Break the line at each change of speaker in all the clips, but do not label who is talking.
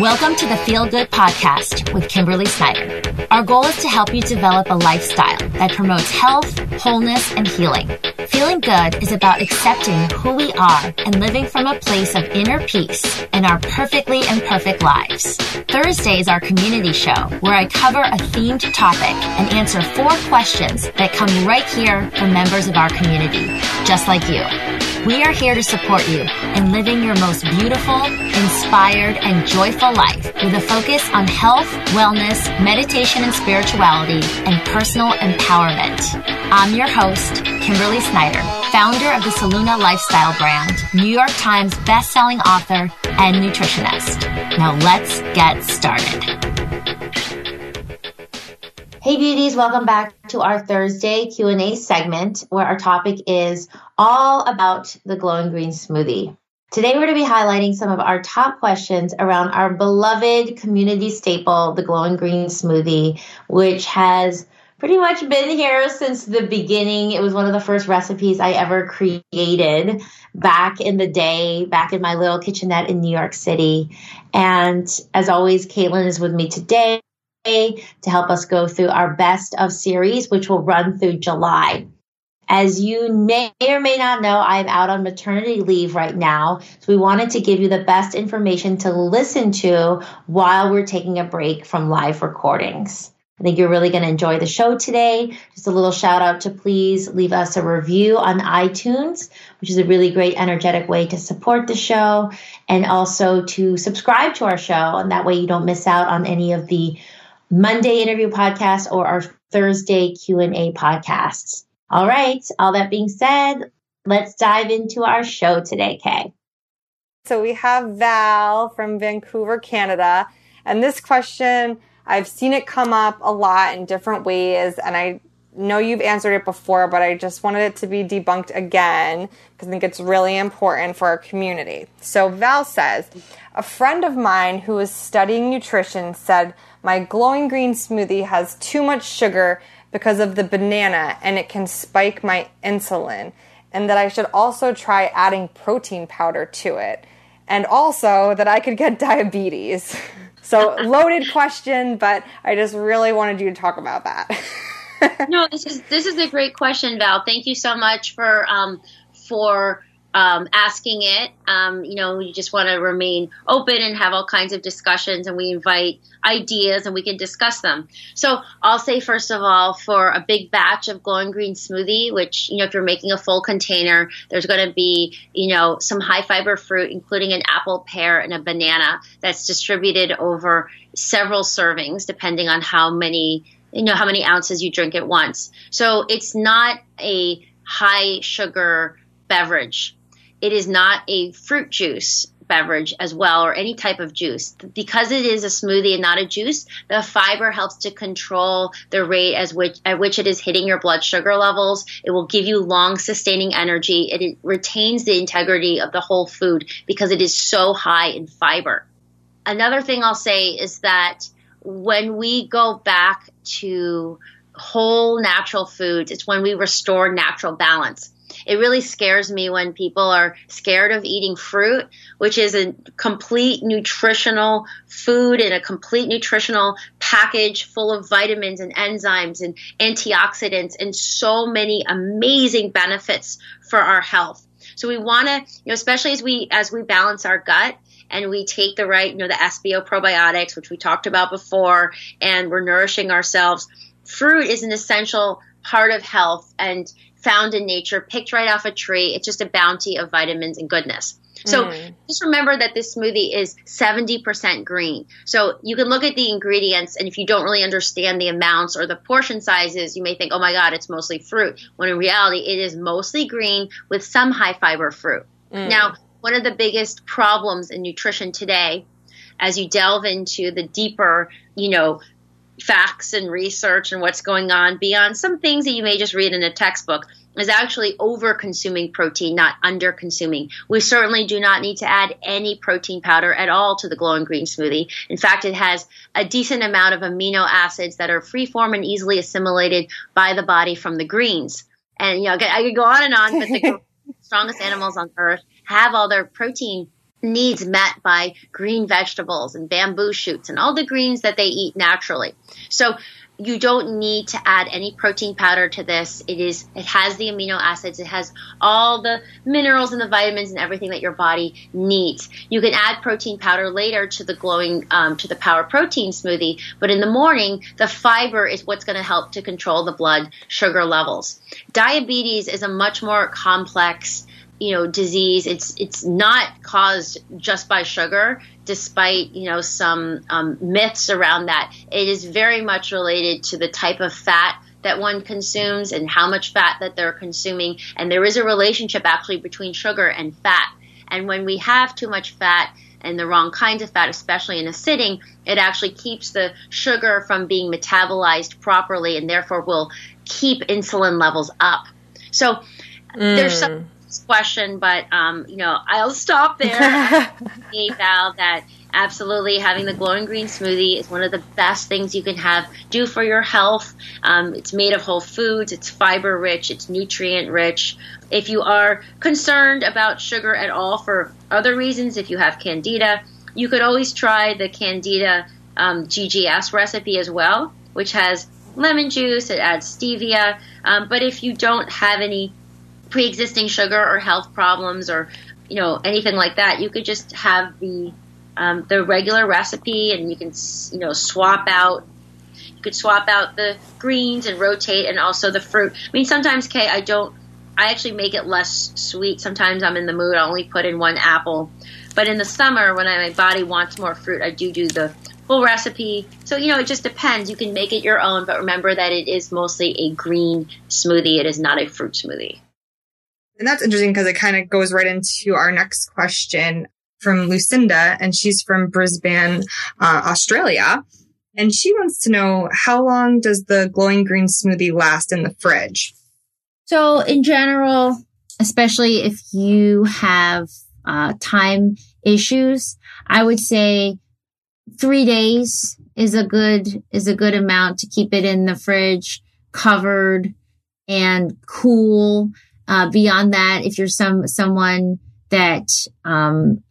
Welcome to the Feel Good Podcast with Kimberly Snyder. Our goal is to help you develop a lifestyle that promotes health, wholeness, and healing. Feeling good is about accepting who we are and living from a place of inner peace in our perfectly imperfect lives. Thursday is our community show where I cover a themed topic and answer four questions that come right here from members of our community, just like you. We are here to support you in living your most beautiful, inspired, and joyful life with a focus on health, wellness, meditation and spirituality, and personal empowerment. I'm your host, Kimberly Snyder, founder of the Solluna Lifestyle brand, New York Times bestselling author, and nutritionist. Now let's get started. Hey beauties, welcome back to our Thursday Q&A segment where our topic is all about the glowing green smoothie. Today we're going to be highlighting some of our top questions around our beloved community staple, the glowing green smoothie, which has pretty much been here since the beginning. It was one of the first recipes I ever created back in the day, back in my little kitchenette in New York City. And as always, Caitlin is with me today to help us go through our best of series, which will run through July. As you may or may not know, I'm out on maternity leave right now. So we wanted to give you the best information to listen to while we're taking a break from live recordings. I think you're really going to enjoy the show today. Just a little shout out to please leave us a review on iTunes, which is a really great, energetic way to support the show, and also to subscribe to our show. And that way you don't miss out on any of the Monday interview podcast or our Thursday Q&A podcasts. All right, all that being said, let's dive into our show today, Kay.
So we have Val from Vancouver, Canada, and this question I've seen it come up a lot in different ways and I know you've answered it before, but I just wanted it to be debunked again because I think it's really important for our community. So Val says, a friend of mine who is studying nutrition said my glowing green smoothie has too much sugar because of the banana and it can spike my insulin, and that I should also try adding protein powder to it, and also that I could get diabetes. So, loaded question, but I just really wanted you to talk about that.
no, this is this is a great question, Val. Thank you so much for um, for um, asking it. Um, you know, we just want to remain open and have all kinds of discussions, and we invite ideas and we can discuss them. So I'll say first of all, for a big batch of glowing green smoothie, which you know, if you're making a full container, there's going to be you know some high fiber fruit, including an apple, pear, and a banana that's distributed over several servings, depending on how many you know how many ounces you drink at once. So it's not a high sugar beverage it is not a fruit juice beverage as well or any type of juice. Because it is a smoothie and not a juice, the fiber helps to control the rate as which at which it is hitting your blood sugar levels. It will give you long sustaining energy. It, it retains the integrity of the whole food because it is so high in fiber. Another thing I'll say is that when we go back to whole natural foods, it's when we restore natural balance it really scares me when people are scared of eating fruit, which is a complete nutritional food and a complete nutritional package full of vitamins and enzymes and antioxidants and so many amazing benefits for our health. So we want to, you know, especially as we as we balance our gut and we take the right, you know, the SBO probiotics, which we talked about before, and we're nourishing ourselves. Fruit is an essential part of health and found in nature, picked right off a tree. It's just a bounty of vitamins and goodness. So mm. just remember that this smoothie is 70% green. So you can look at the ingredients, and if you don't really understand the amounts or the portion sizes, you may think, oh my God, it's mostly fruit. When in reality, it is mostly green with some high fiber fruit. Mm. Now, one of the biggest problems in nutrition today, as you delve into the deeper, you know, facts and research and what's going on beyond some things that you may just read in a textbook is actually over consuming protein, not under consuming. We certainly do not need to add any protein powder at all to the glowing green smoothie. In fact, it has a decent amount of amino acids that are free form and easily assimilated by the body from the greens. And, you know, I could go on and on, but the strongest animals on earth have all their protein needs met by green vegetables and bamboo shoots and all the greens that they eat naturally. So you don't need to add any protein powder to this. It is it has the amino acids, it has all the minerals and the vitamins and everything that your body needs. You can add protein powder later to the glowing um, to the power protein smoothie, but in the morning the fiber is what's going to help to control the blood sugar levels. Diabetes is a much more complex you know disease it's it's not caused just by sugar despite you know some um, myths around that it is very much related to the type of fat that one consumes and how much fat that they're consuming and there is a relationship actually between sugar and fat and when we have too much fat and the wrong kinds of fat, especially in a sitting, it actually keeps the sugar from being metabolized properly and therefore will keep insulin levels up. So mm. there's some question, but um, you know, I'll stop there. Val, that absolutely having the glowing green smoothie is one of the best things you can have do for your health. Um, it's made of whole foods, it's fiber rich, it's nutrient rich. If you are concerned about sugar at all for other reasons, if you have candida, you could always try the candida um, GGS recipe as well, which has lemon juice, it adds stevia. Um, but if you don't have any pre-existing sugar or health problems or you know anything like that, you could just have the um, the regular recipe, and you can you know swap out. You could swap out the greens and rotate, and also the fruit. I mean, sometimes Kay, I don't. I actually make it less sweet. Sometimes I'm in the mood. I only put in one apple. But in the summer, when I, my body wants more fruit, I do do the full recipe. So, you know, it just depends. You can make it your own, but remember that it is mostly a green smoothie. It is not a fruit smoothie.
And that's interesting because it kind of goes right into our next question from Lucinda, and she's from Brisbane, uh, Australia. And she wants to know how long does the glowing green smoothie last in the fridge?
So, in general, especially if you have uh, time issues, I would say three days is a good is a good amount to keep it in the fridge, covered and cool. Uh, beyond that, if you're some someone that um,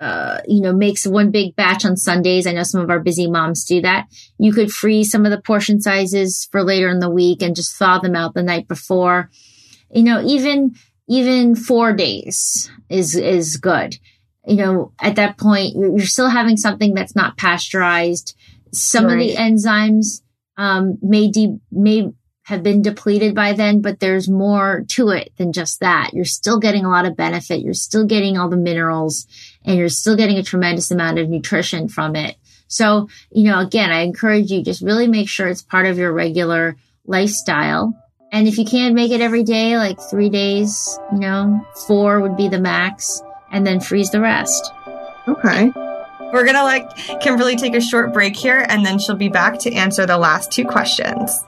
uh, you know makes one big batch on Sundays, I know some of our busy moms do that. You could freeze some of the portion sizes for later in the week and just thaw them out the night before. You know, even even four days is is good. You know, at that point, you're, still having something that's not pasteurized. Some right. of the enzymes um, may de- may have been depleted by then, but there's more to it than just that. You're still getting a lot of benefit. You're still getting all the minerals and you're still getting a tremendous amount of nutrition from it. So, you know, again, I encourage you just really make sure it's part of your regular lifestyle. And if you can't make it every day, like three days, you know, four would be the max and then freeze the rest.
Okay. We're going to let Kimberly take a short break here and then she'll be back to answer the last two questions.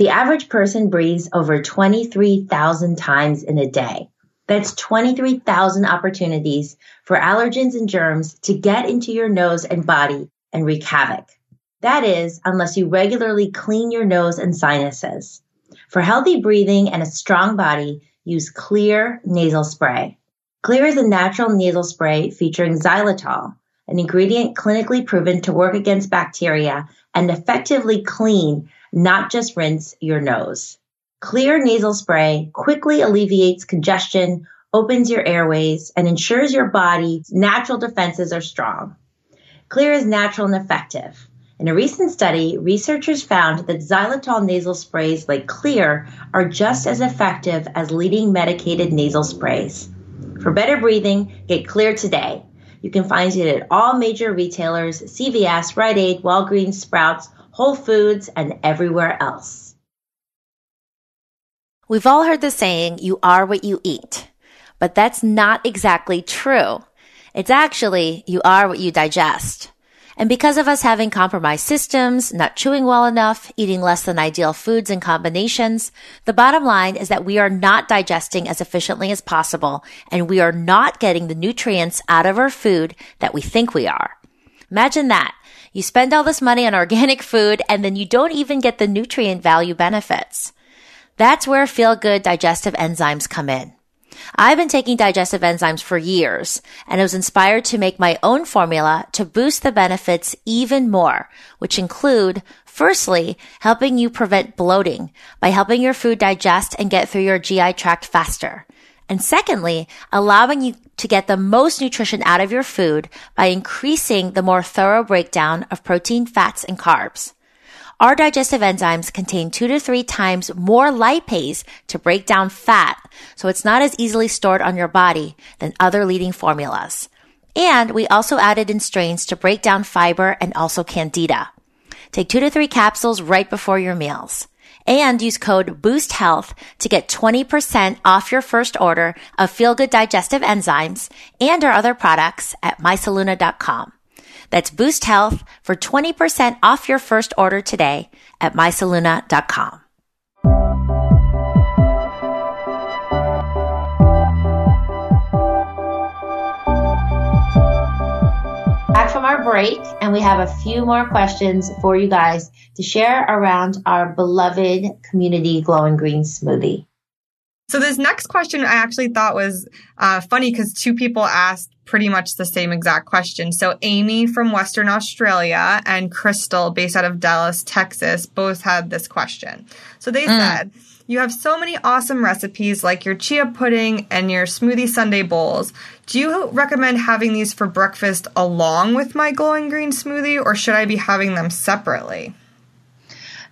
The average person breathes over 23,000 times in a day. That's 23,000 opportunities for allergens and germs to get into your nose and body and wreak havoc. That is, unless you regularly clean your nose and sinuses. For healthy breathing and a strong body, use Xlear nasal spray. Xlear is a natural nasal spray featuring xylitol, an ingredient clinically proven to work against bacteria and effectively clean not just rinse your nose. Xlear nasal spray quickly alleviates congestion, opens your airways, and ensures your body's natural defenses are strong. Xlear is natural and effective. In a recent study, researchers found that xylitol nasal sprays like Xlear are just as effective as leading medicated nasal sprays. For better breathing, get Xlear today. You can find it at all major retailers, CVS, Rite Aid, Walgreens, Sprouts, Whole Foods, and everywhere else.
We've all heard the saying, you are what you eat.
But that's not exactly true. It's actually you are what you digest. And because of us having compromised systems, not chewing well enough, eating less than ideal foods and combinations, the bottom line is that we are not digesting as efficiently as possible and we are not getting the nutrients out of our food that we think we are. Imagine that. You spend all this money on organic food and then you don't even get the nutrient value benefits. That's where feel good digestive enzymes come in. I've been taking digestive enzymes for years and I was inspired to make my own formula to boost the benefits even more, which include firstly, helping you prevent bloating by helping your food digest and get through your GI tract faster. And secondly, allowing you to get the most nutrition out of your food by increasing the more thorough breakdown of protein, fats, and carbs. Our digestive enzymes contain two to three times more lipase to break down fat, so it's not as easily stored on your body than other leading formulas. And we also added in strains to break down fiber and also candida. Take two to three capsules right before your meals. And use code BOOSTHEALTH to get 20% off your first order of Feel Good Digestive Enzymes and our other products at mysolluna.com. That's Boost Health for 20% off your first order today at mysolluna.com.
Back from our break, and we have a few more questions for you guys to share around our beloved community glowing green smoothie.
So this next question I actually thought was uh, funny because two people asked pretty much the same exact question. So Amy from Western Australia and Crystal, based out of Dallas, Texas, both had this question. So they mm. said, you have so many awesome recipes like your chia pudding and your smoothie Sunday bowls. Do you recommend having these for breakfast along with my glowing green smoothie or should I be having them separately?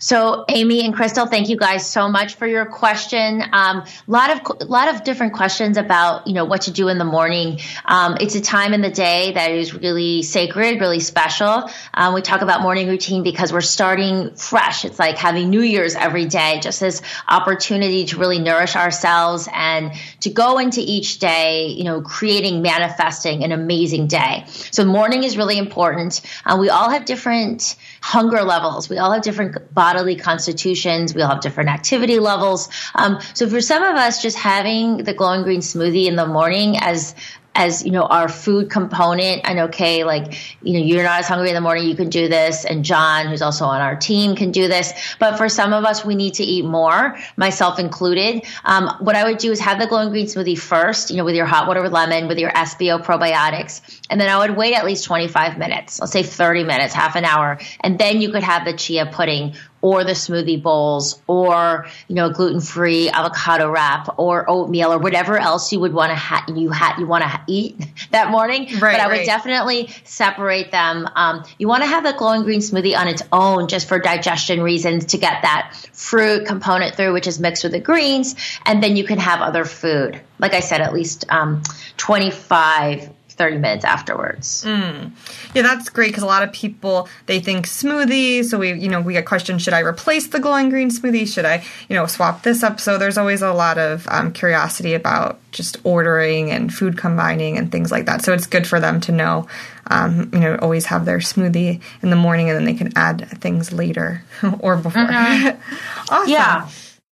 So, Amy and Crystal, thank you guys so much for your question. A um, lot of lot of different questions about you know what to do in the morning. Um, it's a time in the day that is really sacred, really special. Um, we talk about morning routine because we're starting fresh. It's like having New Year's every day, just this opportunity to really nourish ourselves and to go into each day, you know, creating, manifesting an amazing day. So, morning is really important. Uh, we all have different hunger levels. We all have different bodily constitutions. We all have different activity levels. Um, so for some of us, just having the glowing green smoothie in the morning as as you know our food component. And okay like you know you're not as hungry in the morning you can do this. And john who's also on our team can do this. But for some of us we need to eat more myself included. Um, what i would do is have the glowing green smoothie first you know with your hot water with lemon with your sbo probiotics. And then i would wait at least 25 minutes let's say 30 minutes half an hour. And then you could have the chia pudding or the smoothie bowls or you know gluten free avocado wrap or oatmeal or whatever else you would want to ha- you ha- you want to ha- eat that morning. Right, but i would definitely separate them. Um, you want to have the glowing green smoothie on its own just for digestion reasons to get that fruit component through which is mixed with the greens and then you can have other food. Like i said at least um, 25 30 minutes afterwards.
Mm. Yeah, that's great because a lot of people they think smoothie. So we, you know, we get questions: Should I replace the glowing green smoothie? Should I, you know, swap this up? So there's always a lot of um, curiosity about just ordering and food combining and things like that. So it's good for them to know, um, you know, always have their smoothie in the morning and then they can add things later or before. Mm-hmm. awesome.
Yeah.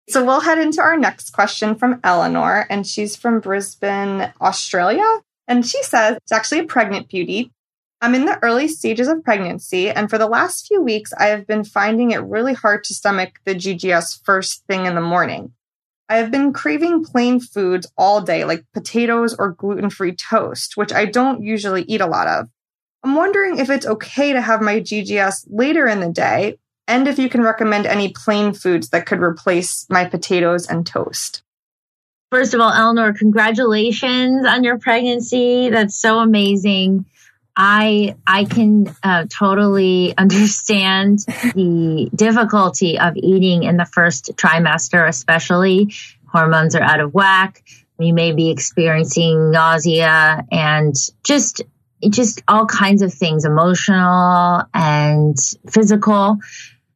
So we'll head into our next question from Eleanor, and she's from Brisbane, Australia. And she says it's actually a pregnant beauty. I'm in the early stages of pregnancy, and for the last few weeks, I have been finding it really hard to stomach the GGS first thing in the morning. I have been craving plain foods all day, like potatoes or gluten free toast, which I don't usually eat a lot of. I'm wondering if it's okay to have my GGS later in the day, and if you can recommend any plain foods that could replace my potatoes and toast.
First of all, Eleanor, congratulations on your pregnancy. That's so amazing. I I can uh, totally understand the difficulty of eating in the first trimester, especially hormones are out of whack. You may be experiencing nausea and just just all kinds of things, emotional and physical.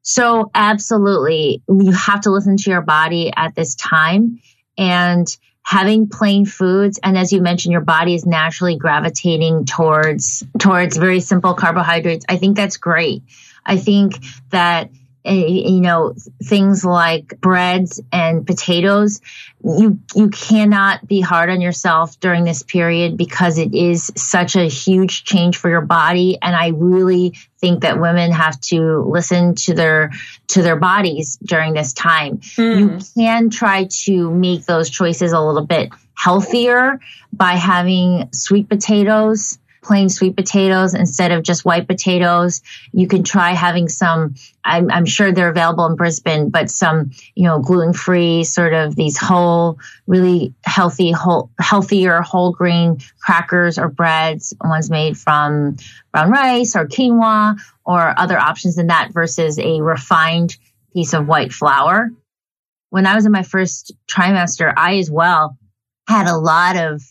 So absolutely, you have to listen to your body at this time. And
having plain foods. And as you mentioned your body is naturally gravitating towards towards very simple carbohydrates. I think that's great. I think that you know things like breads and potatoes you you cannot be hard on yourself during this period because it is such a huge change for your body and i really think that women have to listen to their to their bodies during this time mm. you can try to make those choices a little bit healthier by having sweet potatoes plain sweet potatoes instead of just white potatoes. You can try having some, I'm, I'm sure they're available in Brisbane, but some, you know, gluten free sort of these whole, really healthy, whole, healthier whole grain crackers or breads, ones made from brown rice or quinoa or other options than that versus a refined piece of white flour. When I was in my first trimester, I as well had a lot of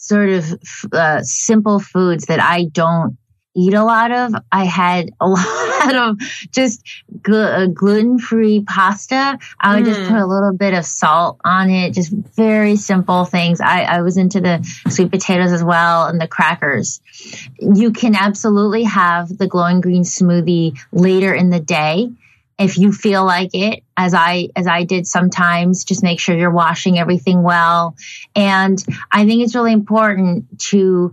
sort of uh, simple foods that I don't eat a lot of. I had a lot of just gl- uh, gluten free pasta. I would mm. just put a little bit of salt on it, just very simple things. I, I was into the sweet potatoes as well and the crackers. You can absolutely have the glowing green smoothie later in the day if you feel like it as i as i did sometimes just make sure you're washing everything well and i think it's really important to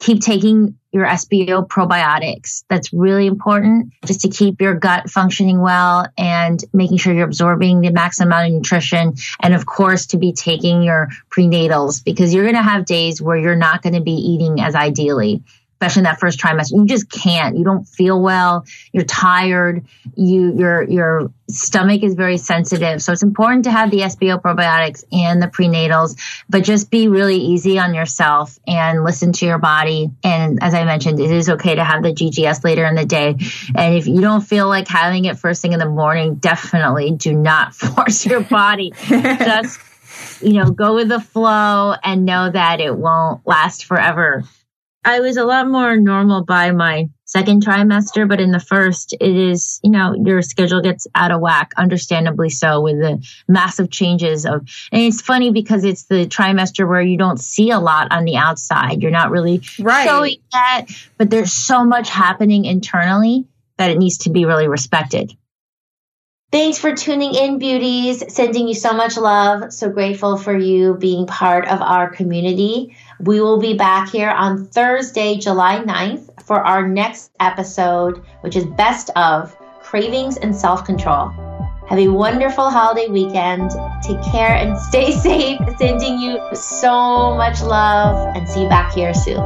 keep taking your SBO probiotics. That's really important just to keep your gut functioning well and making sure you're absorbing the maximum amount of nutrition. And of course, to be taking your prenatals because you're going to have days where you're not going to be eating as ideally especially in that first trimester. You just can't. You don't feel well. You're tired. You your your stomach is very sensitive. So it's important to have the SBO probiotics and the prenatals, but just be really easy on yourself and listen to your body. And as I mentioned, it is okay to have the GGS later in the day. And if you don't feel like having it first thing in the morning, definitely do not force your body. just you know, go with the flow and know that it won't last forever. I was a lot more normal by my second trimester, but in the first, it is, you know, your schedule gets out of whack, understandably so, with the massive changes of, and it's funny because it's the trimester where you don't see a lot on the outside. You're not really right. showing that, but there's so much happening internally that it needs to be really respected.
Thanks for tuning in, beauties. Sending you so much love. So grateful for you being part of our community. We will be back here on Thursday, July 9th for our next episode, which is Best of Cravings and Self Control. Have a wonderful holiday weekend. Take care and stay safe. Sending you so much love and see you back here soon.